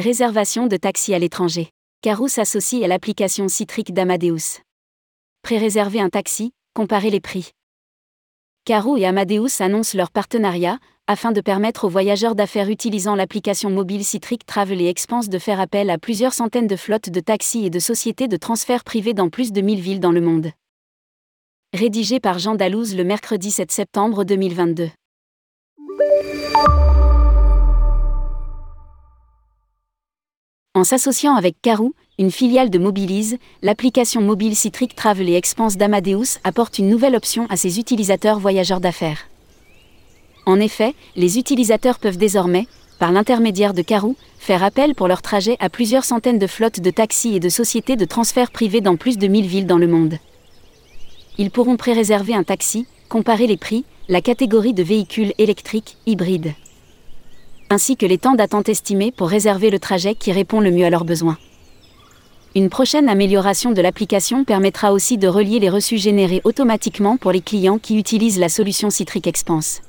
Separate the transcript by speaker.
Speaker 1: Réservation de taxi à l'étranger. Carou s'associe à l'application Citric d'Amadeus. Pré-réserver un taxi, comparer les prix. Carou et Amadeus annoncent leur partenariat, afin de permettre aux voyageurs d'affaires utilisant l'application mobile Citric Travel et Expense de faire appel à plusieurs centaines de flottes de taxis et de sociétés de transfert privés dans plus de 1000 villes dans le monde. Rédigé par Jean Dalouse le mercredi 7 septembre 2022. En s'associant avec Carou, une filiale de Mobilise, l'application mobile Citric Travel et Expense d'Amadeus apporte une nouvelle option à ses utilisateurs voyageurs d'affaires. En effet, les utilisateurs peuvent désormais, par l'intermédiaire de Carou, faire appel pour leur trajet à plusieurs centaines de flottes de taxis et de sociétés de transfert privés dans plus de 1000 villes dans le monde. Ils pourront pré-réserver un taxi, comparer les prix, la catégorie de véhicules électriques, hybrides ainsi que les temps d'attente estimés pour réserver le trajet qui répond le mieux à leurs besoins. Une prochaine amélioration de l'application permettra aussi de relier les reçus générés automatiquement pour les clients qui utilisent la solution Citric Expense.